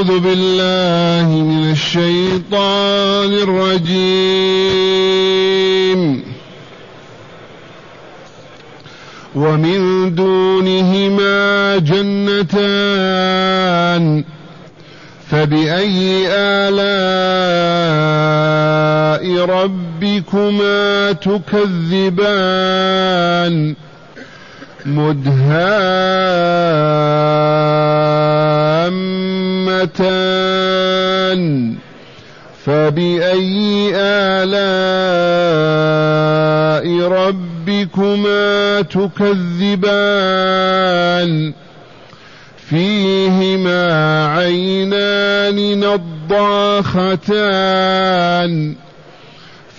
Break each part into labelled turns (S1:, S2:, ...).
S1: أعوذ بالله من الشيطان الرجيم. ومن دونهما جنتان. فبأي آلاء ربكما تكذبان؟ مدهامتان. فبأي آلاء ربكما تكذبان؟ فيهما عينان نضاختان.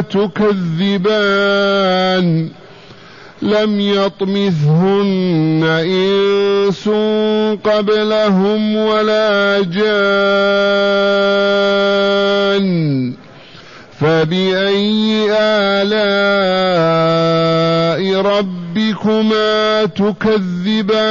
S1: تكذبان لم يطمثهن إنس قبلهم ولا جان فبأي آلاء ربكما تكذبان؟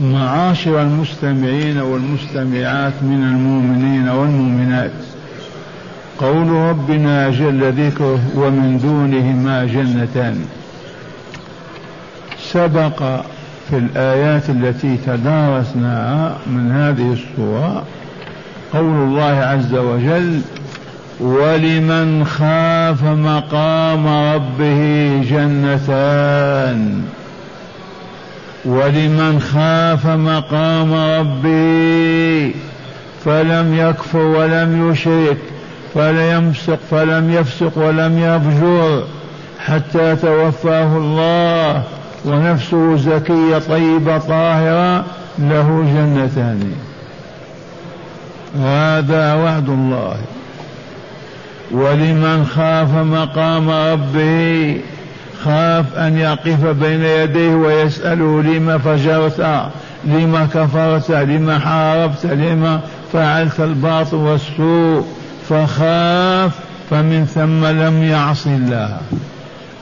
S2: معاشر المستمعين والمستمعات من المؤمنين والمؤمنات. قول ربنا جل ذكره ومن دونهما جنتان. سبق في الآيات التي تدارسناها من هذه الصورة قول الله عز وجل ولمن خاف مقام ربه جنتان ولمن خاف مقام ربه فلم يكفر ولم يشرك فلم يفسق فلم يفسق ولم يفجر حتى توفاه الله ونفسه زكية طيبة طاهرة له جنتان. هذا وعد الله. ولمن خاف مقام ربه خاف أن يقف بين يديه ويسأله لما فجرت لما كفرت لما حاربت لما فعلت الباطل والسوء. فخاف فمن ثم لم يعص الله.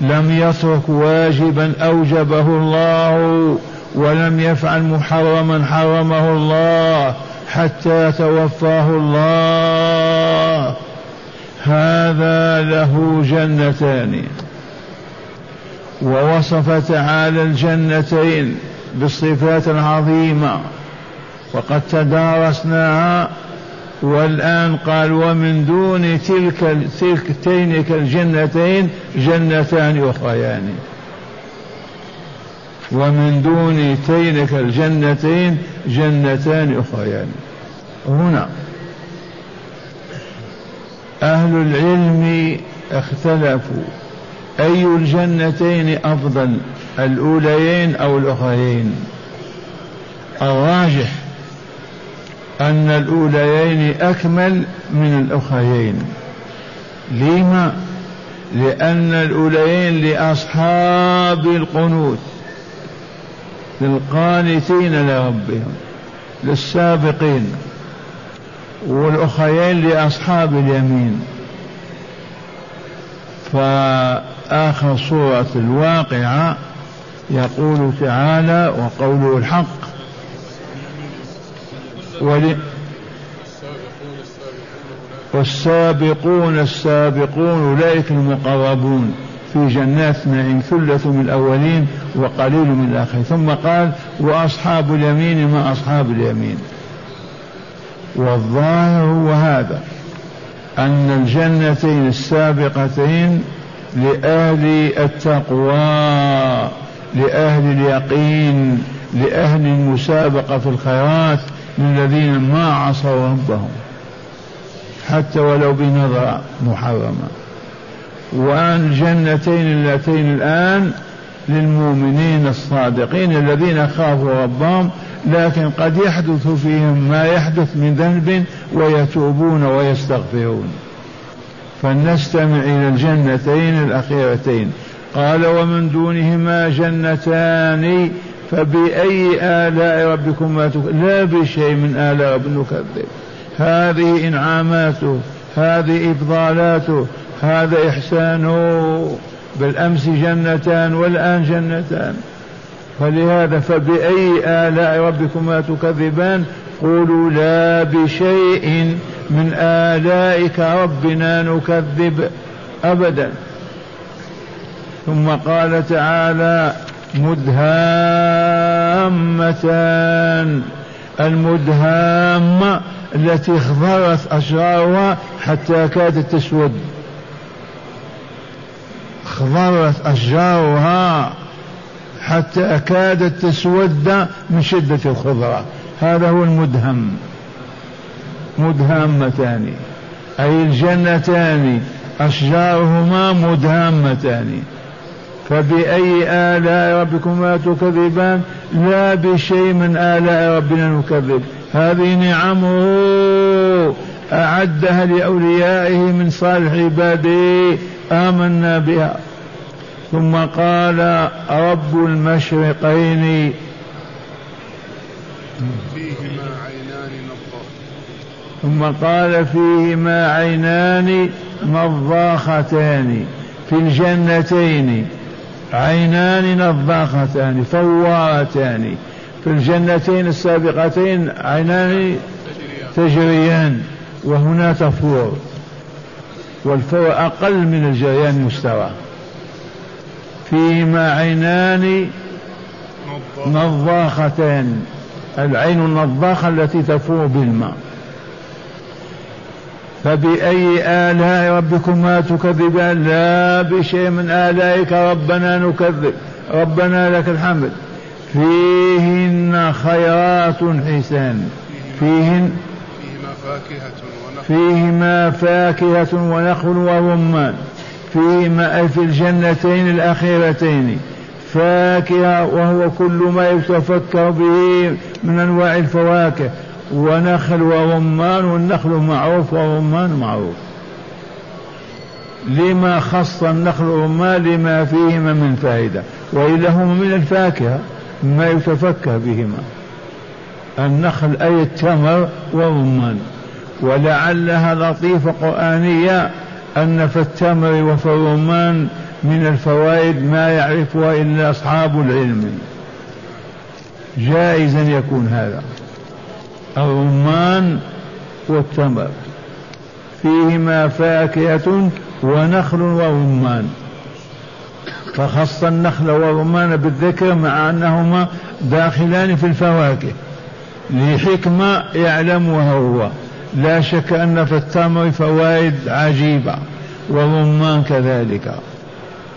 S2: لم يترك واجبا أوجبه الله ولم يفعل محرما حرمه الله حتى توفاه الله. هذا له جنتان. ووصف تعالى الجنتين بالصفات العظيمة. وقد تدارسناها والآن قال ومن دون تلك تلكتين كالجنتين جنتان أخريان. ومن دون تين كالجنتين جنتان أخريان. هنا أهل العلم اختلفوا. أي الجنتين أفضل؟ الأوليين أو الأخريين؟ الراجح أن الأوليين أكمل من الأخريين. لما؟ لأن الأوليين لأصحاب القنوت للقانتين لربهم للسابقين والأخريين لأصحاب اليمين. فآخر سورة الواقعة يقول تعالى وقوله الحق. ول والسابقون السابقون أولئك المقربون في جنات نعيم ثلة من الأولين وقليل من الآخرين. ثم قال وأصحاب اليمين ما أصحاب اليمين. والظاهر هو هذا أن الجنتين السابقتين لأهل التقوى لأهل اليقين لأهل المسابقة في الخيرات للذين ما عصوا ربهم. حتى ولو بنظرة محرمة والجنتين اللتين الآن للمؤمنين الصادقين الذين خافوا ربهم لكن قد يحدث فيهم ما يحدث من ذنب ويتوبون ويستغفرون. فلنستمع إلى الجنتين الأخيرتين. قال ومن دونهما جنتان فبأي آلاء ربكما لا بشيء من آلاء رب نكذب. هذه إنعاماته هذه إفضالاته هذا إحسانه بالأمس جنتان والآن جنتان. فلهذا فبأي آلاء ربكما تكذبان؟ قولوا لا بشيء من آلائك ربنا نكذب أبدا. ثم قال تعالى مدهامتان. المدهامة التي اخضرت أشجارها حتى كادت تسود اخضرت أشجارها حتى كادت تسود من شدة الخضرة. هذا هو المدهم. مدهامتان أي الجنتان أشجارهما مدهامتان فبأي آلاء ربكما تكذبان؟ لا بشيء من آلاء ربنا نكذب. هذه نعمه أعدها لأوليائه من صالح عباده. آمنا بها. ثم قال رب المشرقين. ثم قال فيهما عينان نضاختان في الجنتين. عينان نضاختان فوارتان. في الجنتين السابقتين عينان تجريان وهنا تفور. والفور أقل من الجريان مستوى. فيهما عينان نضاختان العين النضاخة التي تفور بالماء. فبأي آلاء ربكما تكذبان لا بشيء من آلائك ربنا نكذب. ربنا لك الحمد. فيهن خيرات حسان. فيهن
S1: فيهما فاكهة ونخل
S2: ورمان. فيهما أي في الجنتين الأخيرتين. فاكهة وهو كل ما يتفكر به من أنواع الفواكه. ونخل ورمان والنخل معروف والرمان معروف. لما خص النخل والرمان لما فيهما من فائدة وإلا هما من الفاكهة ما يتفكر بهما. النخل أي التمر والرمان ولعلها لطيفة قرآنية أن في التمر وفي الرمان من الفوائد ما يعرفها إلا أصحاب العلم. جائزا يكون هذا. الرمان والتمر. فيهما فاكهة ونخل ورمان. فخص النخل والرمان بالذكر مع أنهما داخلان في الفواكه. لحكمة يعلمها هو. لا شك أن في التمر فوائد عجيبة والرمان كذلك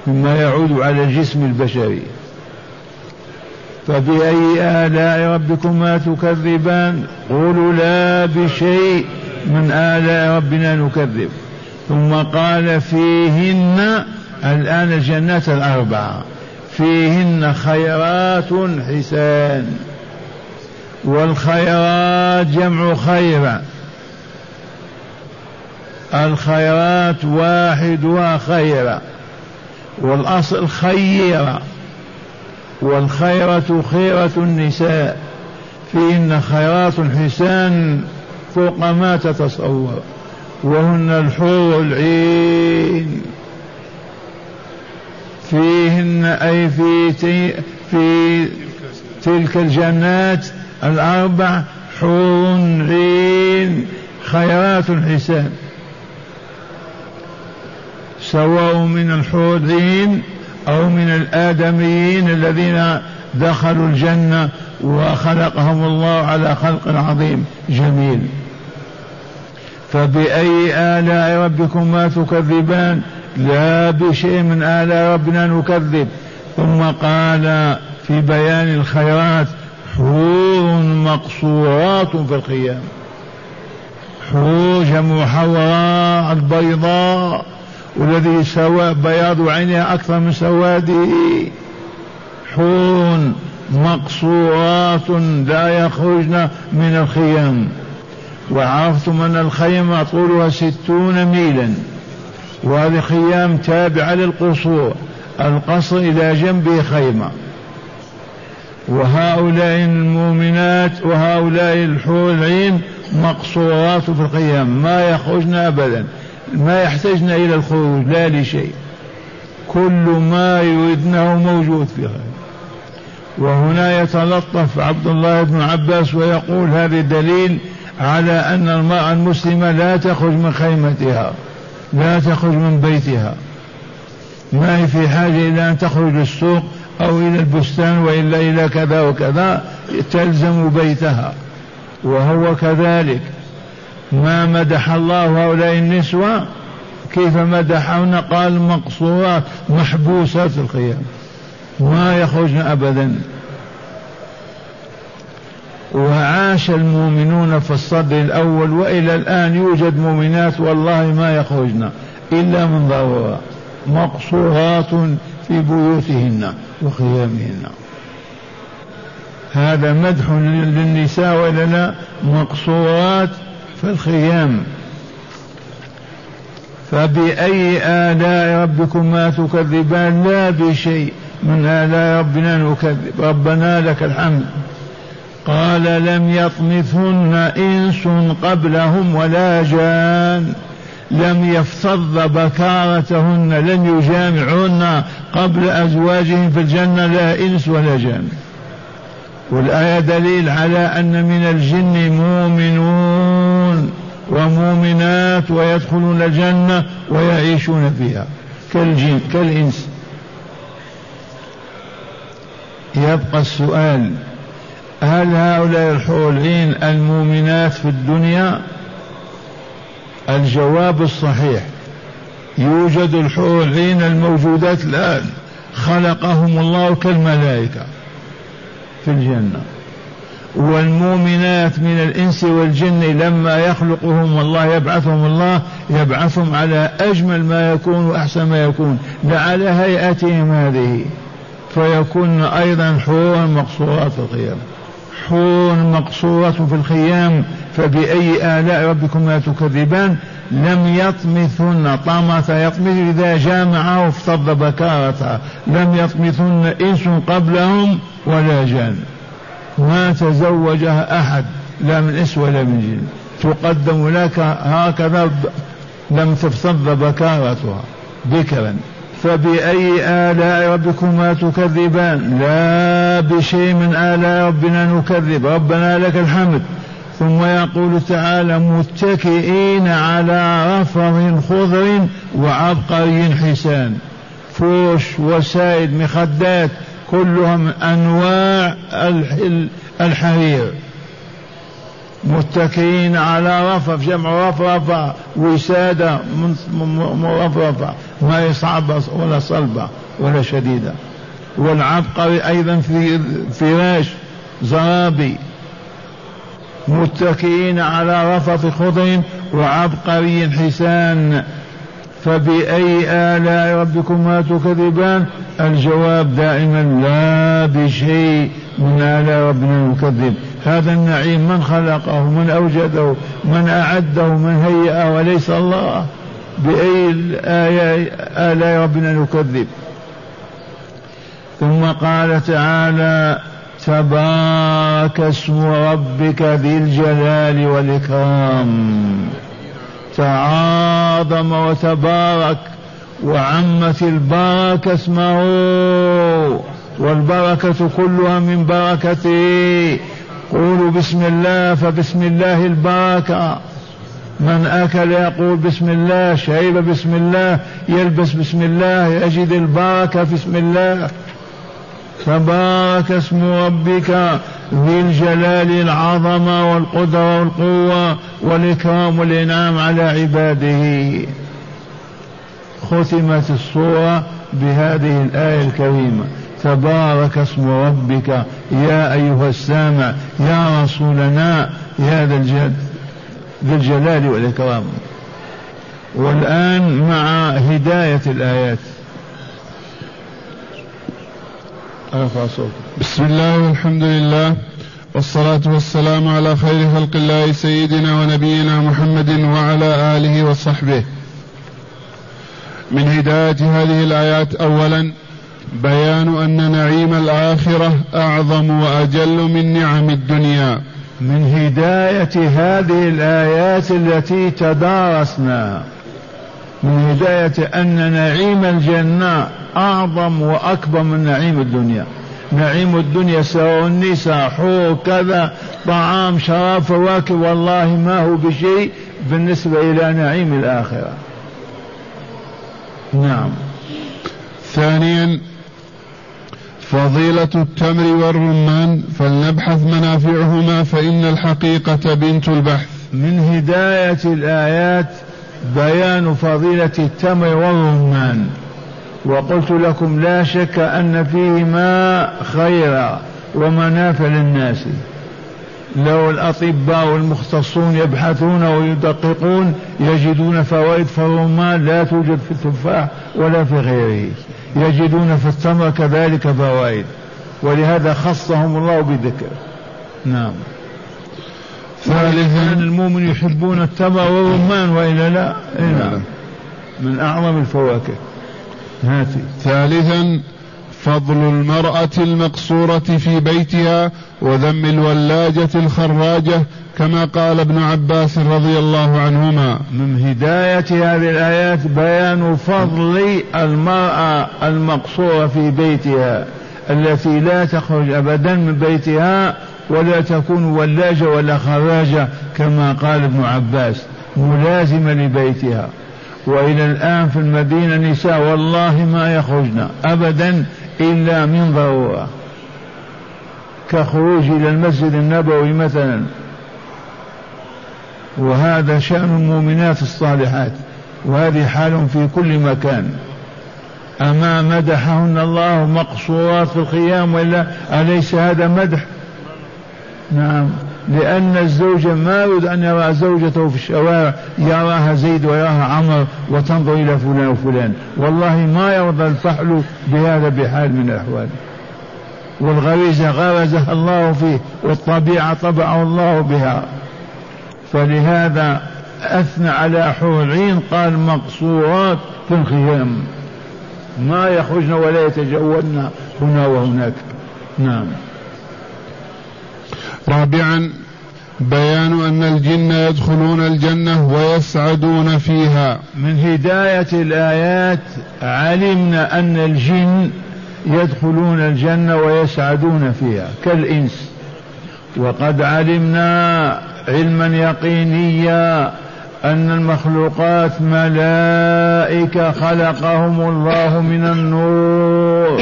S2: مما يعود على الجسم البشري. فبأي آلاء ربكما تكذبان؟ قولوا لا بشيء من آلاء ربنا نكذب. ثم قال فيهن الآن الجنات الأربعة. فيهن خيرات حسان. والخيرات جمع خير الخيرات واحدها خير والأصل خيرة والخيرة خيرة النساء فيهن خيرات حسان فوق ما تتصور وهن الحور العين. فيهن أي في في تلك الجنات الأربع حور عين خيرات حسان سواء من الحور العين أو من الآدميين الذين دخلوا الجنة وخلقهم الله على خلق عظيم. جميل. فبأي آلاء ربكما تكذبان؟ لا بشيء من آلاء ربنا نكذب. ثم قال في بيان الخيرات حور مقصورات في الخيام. حور جمع حوراء البيضاء والذي سوى بياض عينها أكثر من سواده حور مقصورات لا يخرجن من الخيام وعرفتم أن الخيمة طولها ستون ميلا. وهذه خيام تابعة للقصور القصر إلى جنبه خيمة. وهؤلاء المؤمنات وهؤلاء الحور العين مقصورات في الخيام ما يخرجن أبدا. ما يحتاجن إلى الخروج لا لشيء. كل ما يريدنه موجود فيها وهنا يتلطف عبد الله بن عباس ويقول هذا دليل على أن المرأة المسلمة لا تخرج من خيمتها لا تخرج من بيتها. ما هي في حاجة إلى أن تخرج للسوق أو إلى البستان وإلا إلى كذا وكذا تلزم بيتها. وهو كذلك. ما مدح الله هؤلاء النسوة؟ كيف مدحهن؟ قال مقصورات محبوسات في الخيام ما يخرجن أبدا. وعاش المؤمنون في الصدر الأول وإلى الآن يوجد مؤمنات والله ما يخرجن إلا من ضرورة. مقصورات في بيوتهن وخيامهن. هذا مدح للنساء وإلا مقصورات في الخيام. فبأي آلاء ربكما تكذبان؟ لا بشيء. من آلاء ربنا نكذب. ربنا لك الحمد. قال لم يطمثن إنس قبلهم ولا جان. لم يفتض بكارتهن. لم يجامعهن قبل أزواجهم في الجنة لا إنس ولا جان. والآية دليل على أن من الجن مؤمنون. ومؤمنات ويدخلون الجنة ويعيشون فيها. كالجن كالإنس. يبقى السؤال هل هؤلاء الحور العين المؤمنات في الدنيا؟ الجواب الصحيح. يوجد الحور العين الموجودات الآن. خلقهم الله كالملائكة في الجنة. والمؤمنات من الإنس والجن لما يخلقهم الله يبعثهم الله يبعثهم على أجمل ما يكون وأحسن ما يكون لعلى هيئتهم هذه. فيكون أيضا حورا مقصورات في القيامة حور مقصورة في الخيام فبأي آلاء ربكما تكذبان؟ لم يطمثن طمث يطمث إذا جامعه افتض بكارتها لم يطمثن إنس قبلهم ولا جان. ما تزوجها أحد لا من إنس ولا من جن. تقدم لك هكذا لم تفتض بكارتها. بكرا فبأي آلاء ربكما تكذبان؟ لا بشيء من آلاء ربنا نكذب. ربنا لك الحمد. ثم يقول تعالى متكئين على رفر خضر وعبقري حسان. فوش وسائد مخدات كلها من أنواع الحرير. متكئين على رفرف جمع رفرفة وسادة مرفرفة ما يصعب ولا صلبة ولا شديدة والعبقري أيضا في فراش زرابي. متكئين على رفرف خضر وعبقري حسان. فبأي آلاء ربكما تكذبان؟ الجواب دائما لا بشيء من آلاء ربنا نكذب هذا النعيم من خلقه من أوجده من أعده من هيئه وليس الله. بأي آلاء ربنا نكذب ثم قال تعالى تبارك اسم ربك ذي الجلال والإكرام. تعاظم وتبارك وعمت البركة اسمه والبركة كلها من بركته. قولوا بسم الله فبسم الله البركة. من أكل يقول بسم الله شرب بسم الله يلبس بسم الله يجد البركة في اسم الله. تبارك اسم ربك ذي الجلال العظمة والقدرة والقوة والإكرام والإنعام على عباده. ختمت الصورة بهذه الآية الكريمة. تبارك اسم ربك. يا أيها السامع. يا رسولنا. يا ذا الجد ذي الجلال والإكرام. والآن مع هداية الآيات.
S1: ارفع صوتك بسم الله والحمد لله والصلاة والسلام على خير خلق الله سيدنا ونبينا محمد وعلى آله وصحبه. من هداية هذه الآيات أولا بيان أن نعيم الآخرة أعظم وأجل من نعم الدنيا.
S2: من هداية هذه الآيات التي تدارسناها من هداية أن نعيم الجنة أعظم وأكبر من نعيم الدنيا. نعيم الدنيا سواء النساء حور كذا طعام شراب فواكه والله ما هو بشيء بالنسبة إلى نعيم الآخرة. نعم.
S1: ثانيا فضيلة التمر والرمان فلنبحث منافعهما فإن الحقيقة بنت البحث.
S2: من هداية الآيات بيان فضيلة التمر والرمان. وقلت لكم لا شك أن فيهما خيرا ومنافع للناس. لو الأطباء والمختصون يبحثون ويدققون يجدون فوائد في الرمان لا توجد في التفاح ولا في غيره. يجدون في التمر كذلك فوائد. ولهذا خصهم الله بذكر. نعم. ثالثا المؤمن يحبون التمر والرمان وإلا لا؟ إيه نعم. من أعظم الفواكه.
S1: هاتي. ثالثا فضل المرأة المقصورة في بيتها وذم الولاجة الخراجة كما قال ابن عباس رضي الله عنهما.
S2: من هداية هذه الآيات بيان فضل المرأة المقصورة في بيتها التي لا تخرج أبدا من بيتها ولا تكون ولاجة ولا خراجة كما قال ابن عباس ملازمة لبيتها. وإلى الآن في المدينة نساء والله ما يخرجن أبدا إلا من ضرورة. كخروج إلى المسجد النبوي مثلا. وهذا شأن المؤمنات الصالحات وهذه حال في كل مكان. أما مدحهن الله مقصورات في الخيام وإلا أليس هذا مدح؟ نعم. لأن الزوج ما يريد أن يرى زوجته في الشوارع يراها زيد ويراها عمر وتنظر إلى فلان وفلان. والله ما يرضى الفحل بهذا بحال من الأحوال. والغريزة غرزها الله فيه والطبيعة طبعه الله بها. فلهذا أثنى على حور العين قال مقصورات في الخيام. ما يخرجن ولا يتجولن هنا وهناك. نعم.
S1: رابعا بيان أن الجن يدخلون الجنة ويسعدون فيها.
S2: من هداية الآيات علمنا أن الجن يدخلون الجنة ويسعدون فيها كالإنس. وقد علمنا علما يقينيا أن المخلوقات ملائكة خلقهم الله من النور.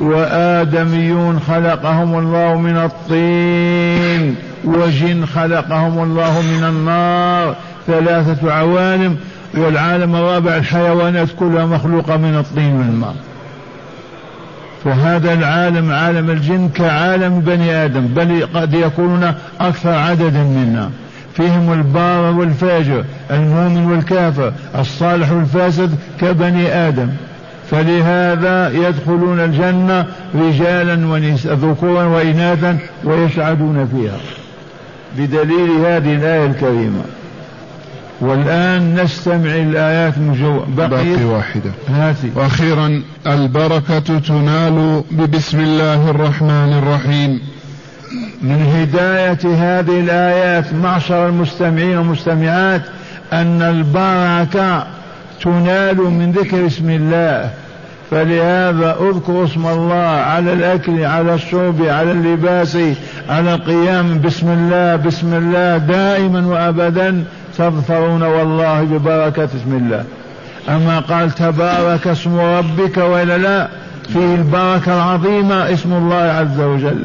S2: وآدميون خلقهم الله من الطين وجن خلقهم الله من النار ثلاثة عوالم والعالم الرابع الحيوانات كلها مخلوقة من الطين والماء. فهذا العالم عالم الجن كعالم بني آدم بل قد يكونون أكثر عددا منا. فيهم البار والفاجر المؤمن والكافر الصالح والفاسد كبني آدم. فلهذا يدخلون الجنة رجالا ونساء ذكورا وإناثا ويسعدون فيها. بدليل هذه الآية الكريمة. والآن نستمع الآيات مجو...
S1: بقي, بقي واحدة.
S2: هاتي.
S1: وأخيرا البركة تنال ببسم الله الرحمن الرحيم.
S2: من هداية هذه الآيات معشر المستمعين والمستمعات أن البركة تنال من ذكر اسم الله. فلهذا اذكر اسم الله على الأكل على الشرب على اللباس على القيام بسم الله بسم الله دائما وأبدا تظفرون والله ببركة اسم الله. أما قال تبارك اسم ربك وإلا لا فيه البركة العظيمة اسم الله عز وجل.